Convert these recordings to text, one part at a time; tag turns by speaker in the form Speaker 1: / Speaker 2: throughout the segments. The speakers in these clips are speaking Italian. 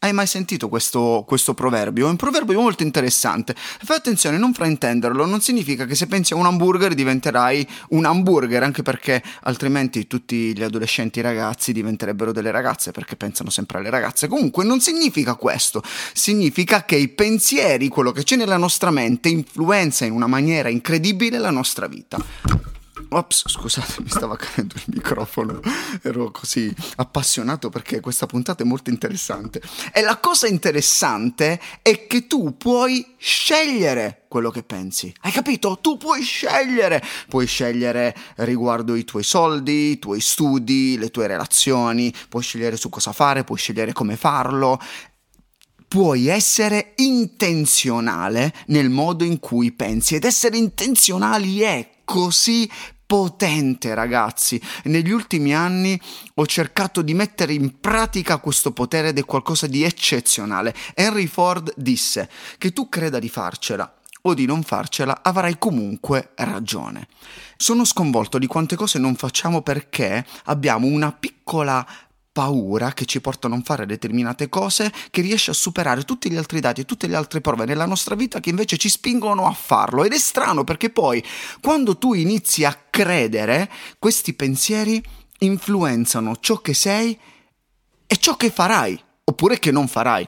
Speaker 1: Hai mai sentito questo, questo, proverbio? È un proverbio molto interessante. Fai attenzione, non fraintenderlo, non significa che se pensi a un hamburger diventerai un hamburger, anche perché altrimenti tutti gli adolescenti ragazzi diventerebbero delle ragazze perché pensano sempre alle ragazze. Comunque non significa questo, significa che i pensieri, quello che c'è nella nostra mente, influenza in una maniera incredibile la nostra vita. Ops, scusate, mi stava cadendo il microfono. Ero così appassionato perché questa puntata è molto interessante. E la cosa interessante è che tu puoi scegliere quello che pensi. Hai capito? Tu puoi scegliere. Puoi scegliere riguardo i tuoi soldi, i tuoi studi, le tue relazioni, puoi scegliere su cosa fare, puoi scegliere come farlo puoi essere intenzionale nel modo in cui pensi ed essere intenzionali è così potente, ragazzi. Negli ultimi anni ho cercato di mettere in pratica questo potere ed è qualcosa di eccezionale. Henry Ford disse che tu creda di farcela o di non farcela, avrai comunque ragione. Sono sconvolto di quante cose non facciamo perché abbiamo una piccola paura che ci porta a non fare determinate cose, che riesce a superare tutti gli altri dati e tutte le altre prove nella nostra vita che invece ci spingono a farlo. Ed è strano perché poi quando tu inizi a credere, questi pensieri influenzano ciò che sei e ciò che farai, oppure che non farai.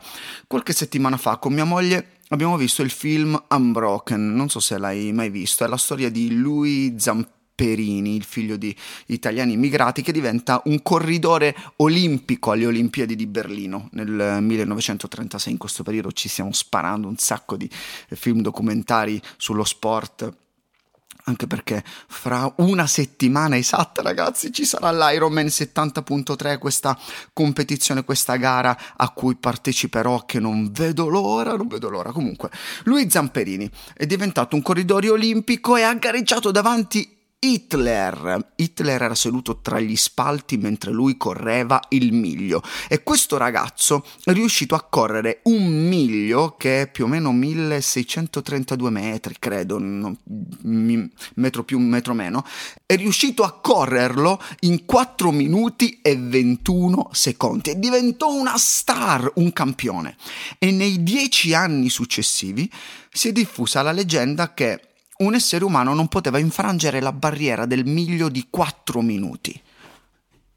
Speaker 1: Qualche settimana fa con mia moglie abbiamo visto il film Unbroken, non so se l'hai mai visto, è la storia di lui Zampini Perini, il figlio di italiani immigrati, che diventa un corridore olimpico alle Olimpiadi di Berlino nel 1936. In questo periodo ci stiamo sparando un sacco di film documentari sullo sport anche perché fra una settimana esatta, ragazzi, ci sarà l'Ironman 70.3, questa competizione, questa gara a cui parteciperò che non vedo l'ora, non vedo l'ora. Comunque, lui Zamperini è diventato un corridore olimpico e ha gareggiato davanti Hitler. Hitler era seduto tra gli spalti mentre lui correva il miglio e questo ragazzo è riuscito a correre un miglio che è più o meno 1632 metri, credo, non, metro più, metro meno, è riuscito a correrlo in 4 minuti e 21 secondi e diventò una star, un campione. E nei 10 anni successivi si è diffusa la leggenda che un essere umano non poteva infrangere la barriera del miglio di 4 minuti.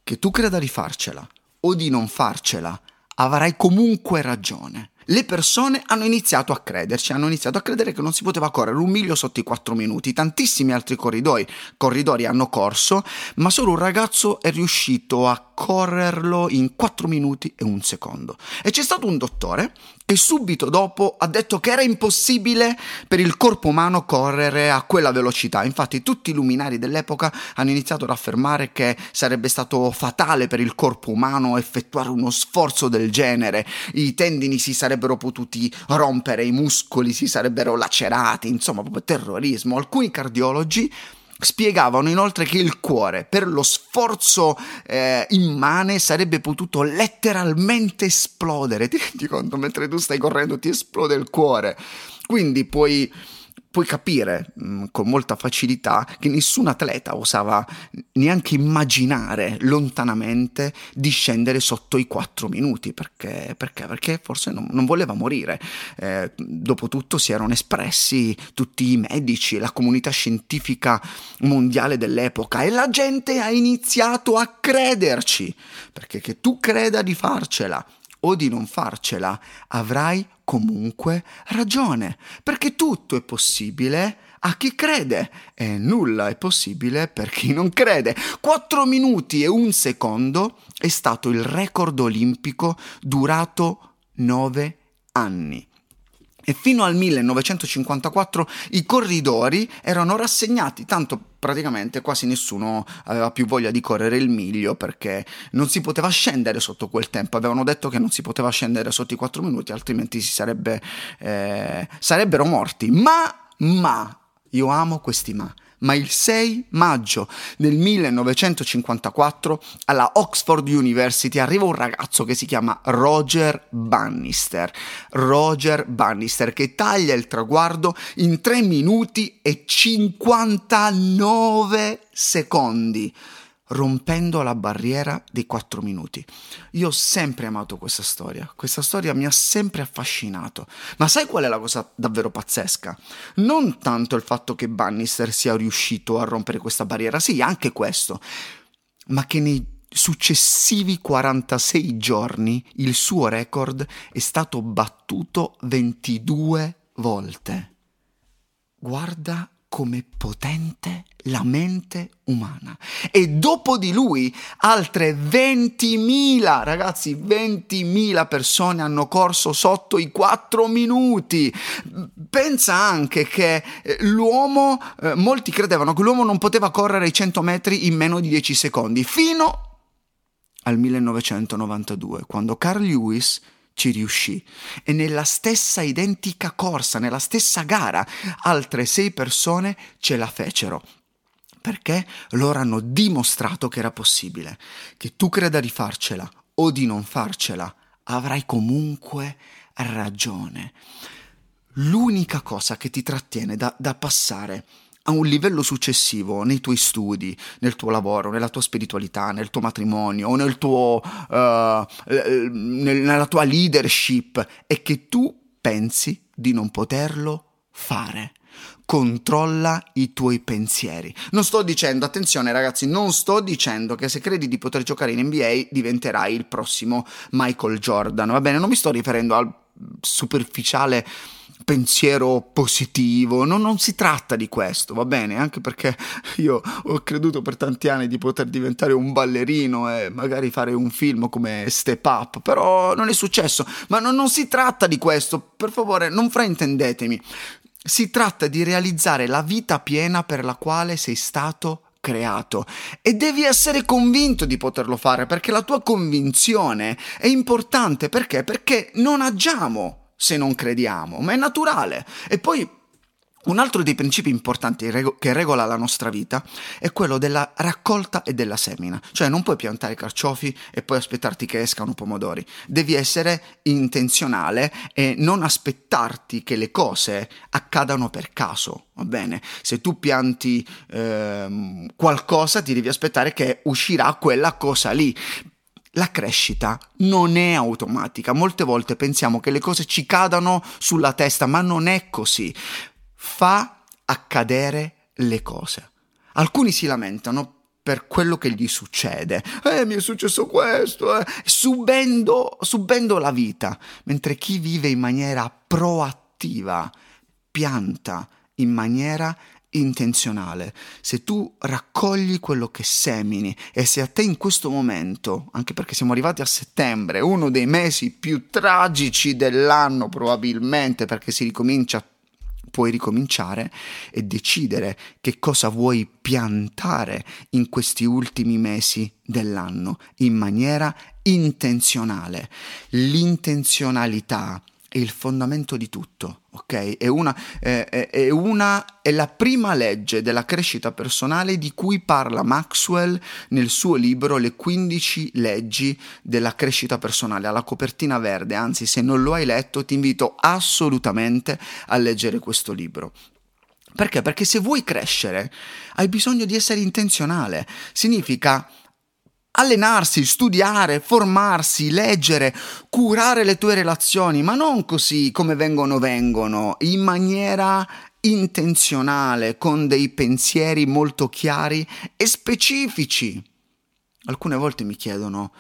Speaker 1: Che tu creda di farcela o di non farcela, avrai comunque ragione. Le persone hanno iniziato a crederci, hanno iniziato a credere che non si poteva correre un miglio sotto i 4 minuti. Tantissimi altri corridori, corridori hanno corso, ma solo un ragazzo è riuscito a correrlo in 4 minuti e un secondo. E c'è stato un dottore che subito dopo ha detto che era impossibile per il corpo umano correre a quella velocità. Infatti tutti i luminari dell'epoca hanno iniziato ad affermare che sarebbe stato fatale per il corpo umano effettuare uno sforzo del genere, i tendini si sarebbero potuti rompere, i muscoli si sarebbero lacerati, insomma proprio terrorismo. Alcuni cardiologi Spiegavano inoltre che il cuore, per lo sforzo eh, immane, sarebbe potuto letteralmente esplodere. Ti rendi conto? Mentre tu stai correndo ti esplode il cuore. Quindi puoi puoi capire mh, mm, con molta facilità che nessun atleta osava neanche immaginare lontanamente di scendere sotto i 4 minuti perché, perché? perché forse non, non, voleva morire. Eh, dopotutto si erano espressi tutti i medici, la comunità scientifica mondiale dell'epoca e la gente ha iniziato a crederci perché che tu creda di farcela o di non farcela, avrai comunque ragione, perché tutto è possibile a chi crede e nulla è possibile per chi non crede. 4 minuti e un secondo è stato il record olimpico durato 9 anni e fino al 1954 i corridori erano rassegnati, tanto praticamente quasi nessuno aveva più voglia di correre il miglio perché non si poteva scendere sotto quel tempo, avevano detto che non si poteva scendere sotto i 4 minuti altrimenti sarebbe, eh, sarebbero morti, ma, ma, io amo questi ma, ma il 6 maggio del 1954 alla Oxford University arriva un ragazzo che si chiama Roger Bannister. Roger Bannister che taglia il traguardo in 3 minuti e 59 secondi rompendo la barriera dei quattro minuti. Io ho sempre amato questa storia, questa storia mi ha sempre affascinato. Ma sai qual è la cosa davvero pazzesca? Non tanto il fatto che Bannister sia riuscito a rompere questa barriera, sì, anche questo, ma che nei successivi 46 giorni il suo record è stato battuto 22 volte. Guarda come potente la mente umana. E dopo di lui altre 20.000, ragazzi, 20.000 persone hanno corso sotto i 4 minuti. Pensa anche che eh, l'uomo, eh, molti credevano che l'uomo non poteva correre i 100 metri in meno di 10 secondi, fino al 1992, quando Carl Lewis ci riuscì e nella stessa identica corsa, nella stessa gara, altre sei persone ce la fecero. Perché loro hanno dimostrato che era possibile, che tu creda di farcela o di non farcela, avrai comunque ragione. L'unica cosa che ti trattiene da, da passare a un livello successivo nei tuoi studi, nel tuo lavoro, nella tua spiritualità, nel tuo matrimonio nel tuo, uh, nella tua leadership è che tu pensi di non poterlo fare. Controlla i tuoi pensieri. Non sto dicendo, attenzione ragazzi, non sto dicendo che se credi di poter giocare in NBA diventerai il prossimo Michael Jordan, va bene? Non mi sto riferendo al superficiale pensiero positivo, no, non si tratta di questo, va bene, anche perché io ho creduto per tanti anni di poter diventare un ballerino e magari fare un film come Step Up, però non è successo, ma non, non si tratta di questo, per favore non fraintendetemi, si tratta di realizzare la vita piena per la quale sei stato creato. E devi essere convinto di poterlo fare perché la tua convinzione è importante. Perché? Perché non agiamo se non crediamo, ma è naturale. E poi un altro dei principi importanti che regola la nostra vita è quello della raccolta e della semina, cioè non puoi piantare carciofi e poi aspettarti che escano pomodori, devi essere intenzionale e non aspettarti che le cose accadano per caso, va bene? Se tu pianti eh, qualcosa ti devi aspettare che uscirà quella cosa lì, la crescita non è automatica. Molte volte pensiamo che le cose ci cadano sulla testa, ma non è così. Fa accadere le cose. Alcuni si lamentano per quello che gli succede. Eh, mi è successo questo, eh, subendo, subendo la vita, mentre chi vive in maniera proattiva pianta in maniera intenzionale, se tu raccogli quello che semini e se a te in questo momento, anche perché siamo arrivati a settembre, uno dei mesi più tragici dell'anno probabilmente perché si ricomincia puoi ricominciare e decidere che cosa vuoi piantare in questi ultimi mesi dell'anno in maniera intenzionale. L'intenzionalità è il fondamento di tutto, ok? È una, è, è una, è la prima legge della crescita personale di cui parla Maxwell nel suo libro Le 15 leggi della crescita personale, alla copertina verde, anzi se non lo hai letto ti invito assolutamente a leggere questo libro. Perché? Perché se vuoi crescere hai bisogno di essere intenzionale, significa allenarsi, studiare, formarsi, leggere, curare le tue relazioni, ma non così come vengono vengono, in maniera intenzionale, con dei pensieri molto chiari e specifici. Alcune volte mi chiedono,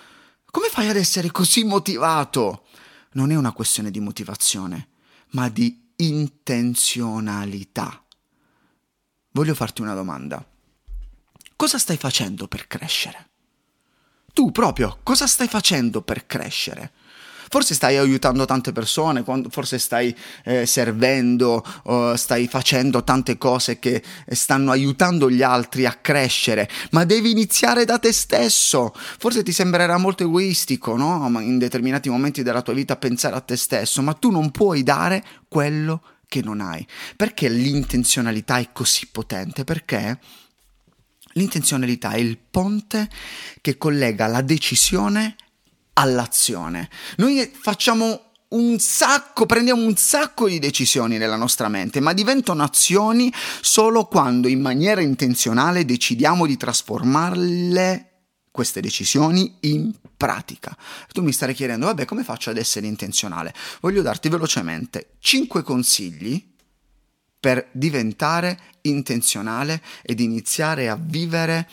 Speaker 1: come fai ad essere così motivato? Non è una questione di motivazione, ma di intenzionalità. Voglio farti una domanda. Cosa stai facendo per crescere? Tu proprio, cosa stai facendo per crescere? Forse stai aiutando tante persone, forse stai eh, servendo, stai facendo tante cose che stanno aiutando gli altri a crescere, ma devi iniziare da te stesso. Forse ti sembrerà molto egoistico, no? In determinati momenti della tua vita pensare a te stesso, ma tu non puoi dare quello che non hai. Perché l'intenzionalità è così potente? Perché l'intenzionalità è il ponte che collega la decisione all'azione. Noi facciamo un sacco, prendiamo un sacco di decisioni nella nostra mente, ma diventano azioni solo quando in maniera intenzionale decidiamo di trasformarle queste decisioni in pratica. Tu mi starai chiedendo, vabbè, come faccio ad essere intenzionale? Voglio darti velocemente 5 consigli per diventare intenzionale ed iniziare a vivere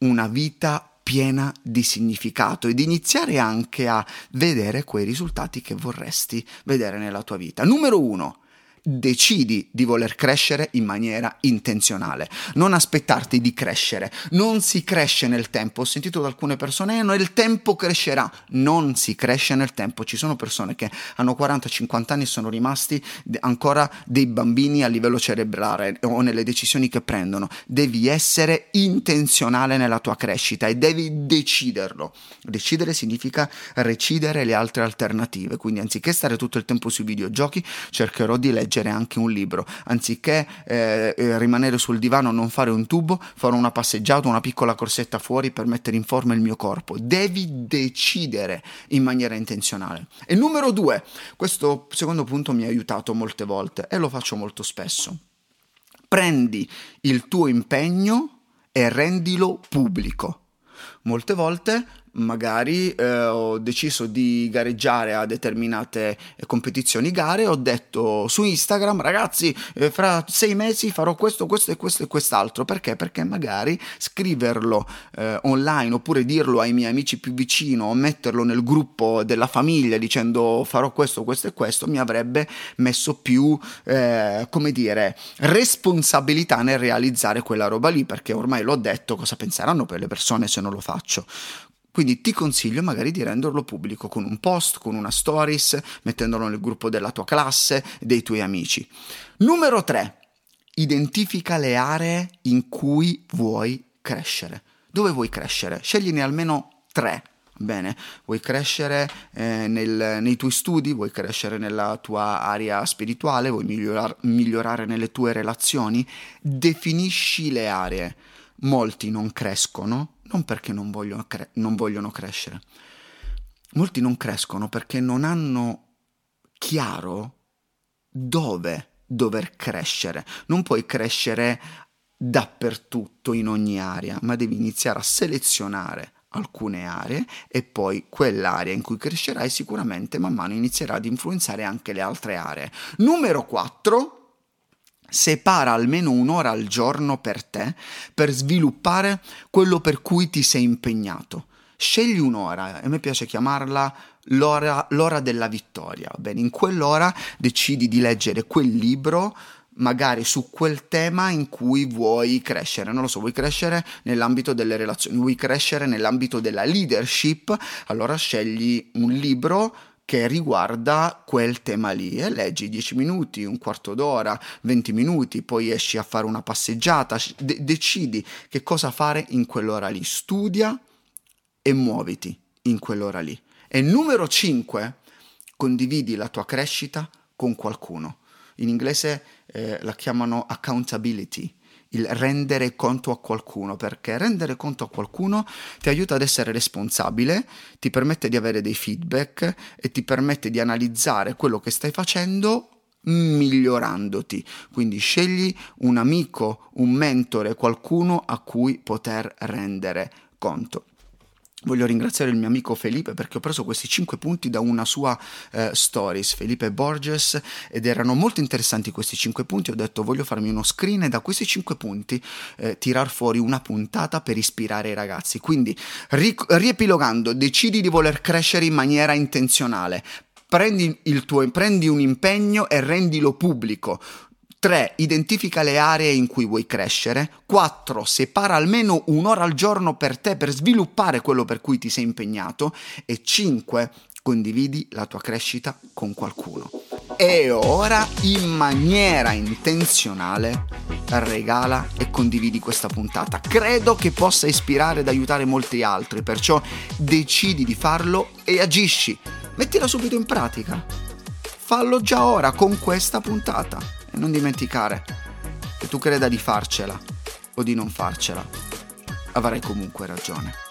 Speaker 1: una vita piena di significato ed iniziare anche a vedere quei risultati che vorresti vedere nella tua vita. Numero uno, decidi di voler crescere in maniera intenzionale, non aspettarti di crescere, non si cresce nel tempo, ho sentito da alcune persone, eh, nel tempo crescerà, non si cresce nel tempo, ci sono persone che hanno 40-50 anni e sono rimasti ancora dei bambini a livello cerebrale o nelle decisioni che prendono, devi essere intenzionale nella tua crescita e devi deciderlo, decidere significa recidere le altre alternative, quindi anziché stare tutto il tempo sui videogiochi cercherò di leggere leggere anche un libro, anziché eh, eh, rimanere sul divano non fare un tubo, farò una passeggiata, una piccola corsetta fuori per mettere in forma il mio corpo. Devi decidere in maniera intenzionale. E numero due, questo secondo punto mi ha aiutato molte volte e lo faccio molto spesso. Prendi il tuo impegno e rendilo pubblico. Molte volte magari eh, ho deciso di gareggiare a determinate eh, competizioni gare ho detto su Instagram ragazzi eh, fra sei mesi farò questo questo e questo e quest'altro perché? Perché magari scriverlo eh, online oppure dirlo ai miei amici più vicino o metterlo nel gruppo della famiglia dicendo farò questo questo e questo mi avrebbe messo più eh, come dire responsabilità nel realizzare quella roba lì perché ormai l'ho detto cosa penseranno per le persone se non lo faccio quindi ti consiglio magari di renderlo pubblico con un post, con una stories, mettendolo nel gruppo della tua classe, dei tuoi amici. Numero 3. Identifica le aree in cui vuoi crescere. Dove vuoi crescere? Scegliene almeno tre. Bene, vuoi crescere eh, nel, nei tuoi studi, vuoi crescere nella tua area spirituale, vuoi migliorar, migliorare nelle tue relazioni? Definisci le aree. Molti non crescono non perché non vogliono, cre- non vogliono crescere. Molti non crescono perché non hanno chiaro dove dover crescere. Non puoi crescere dappertutto in ogni area, ma devi iniziare a selezionare alcune aree e poi quell'area in cui crescerai sicuramente man mano inizierà ad influenzare anche le altre aree. Numero 4 separa almeno un'ora al giorno per te per sviluppare quello per cui ti sei impegnato. Scegli un'ora, e a me piace chiamarla l'ora, l'ora della vittoria. Bene, in quell'ora decidi di leggere quel libro magari su quel tema in cui vuoi crescere. Non lo so, vuoi crescere nell'ambito delle relazioni, vuoi crescere nell'ambito della leadership, allora scegli un libro che riguarda quel tema lì e leggi 10 minuti, un quarto d'ora, 20 minuti, poi esci a fare una passeggiata, de- decidi che cosa fare in quell'ora lì, studia e muoviti in quell'ora lì. E numero 5, condividi la tua crescita con qualcuno. In inglese eh, la chiamano accountability il rendere conto a qualcuno, perché rendere conto a qualcuno ti aiuta ad essere responsabile, ti permette di avere dei feedback e ti permette di analizzare quello che stai facendo migliorandoti. Quindi scegli un amico, un mentore, qualcuno a cui poter rendere conto. Voglio ringraziare il mio amico Felipe perché ho preso questi 5 punti da una sua eh, stories, Felipe Borges, ed erano molto interessanti questi 5 punti. Ho detto voglio farmi uno screen e da questi 5 punti eh, tirar fuori una puntata per ispirare i ragazzi. Quindi, ri- riepilogando, decidi di voler crescere in maniera intenzionale. Prendi, tuo, prendi un impegno e rendilo pubblico. 3. Identifica le aree in cui vuoi crescere. 4. Separa almeno un'ora al giorno per te per sviluppare quello per cui ti sei impegnato. E 5. Condividi la tua crescita con qualcuno. E ora, in maniera intenzionale, regala e condividi questa puntata. Credo che possa ispirare ed aiutare molti altri, perciò decidi di farlo e agisci. Mettila subito in pratica. Fallo già ora con questa puntata E non dimenticare che tu creda di farcela o di non farcela, avrai comunque ragione.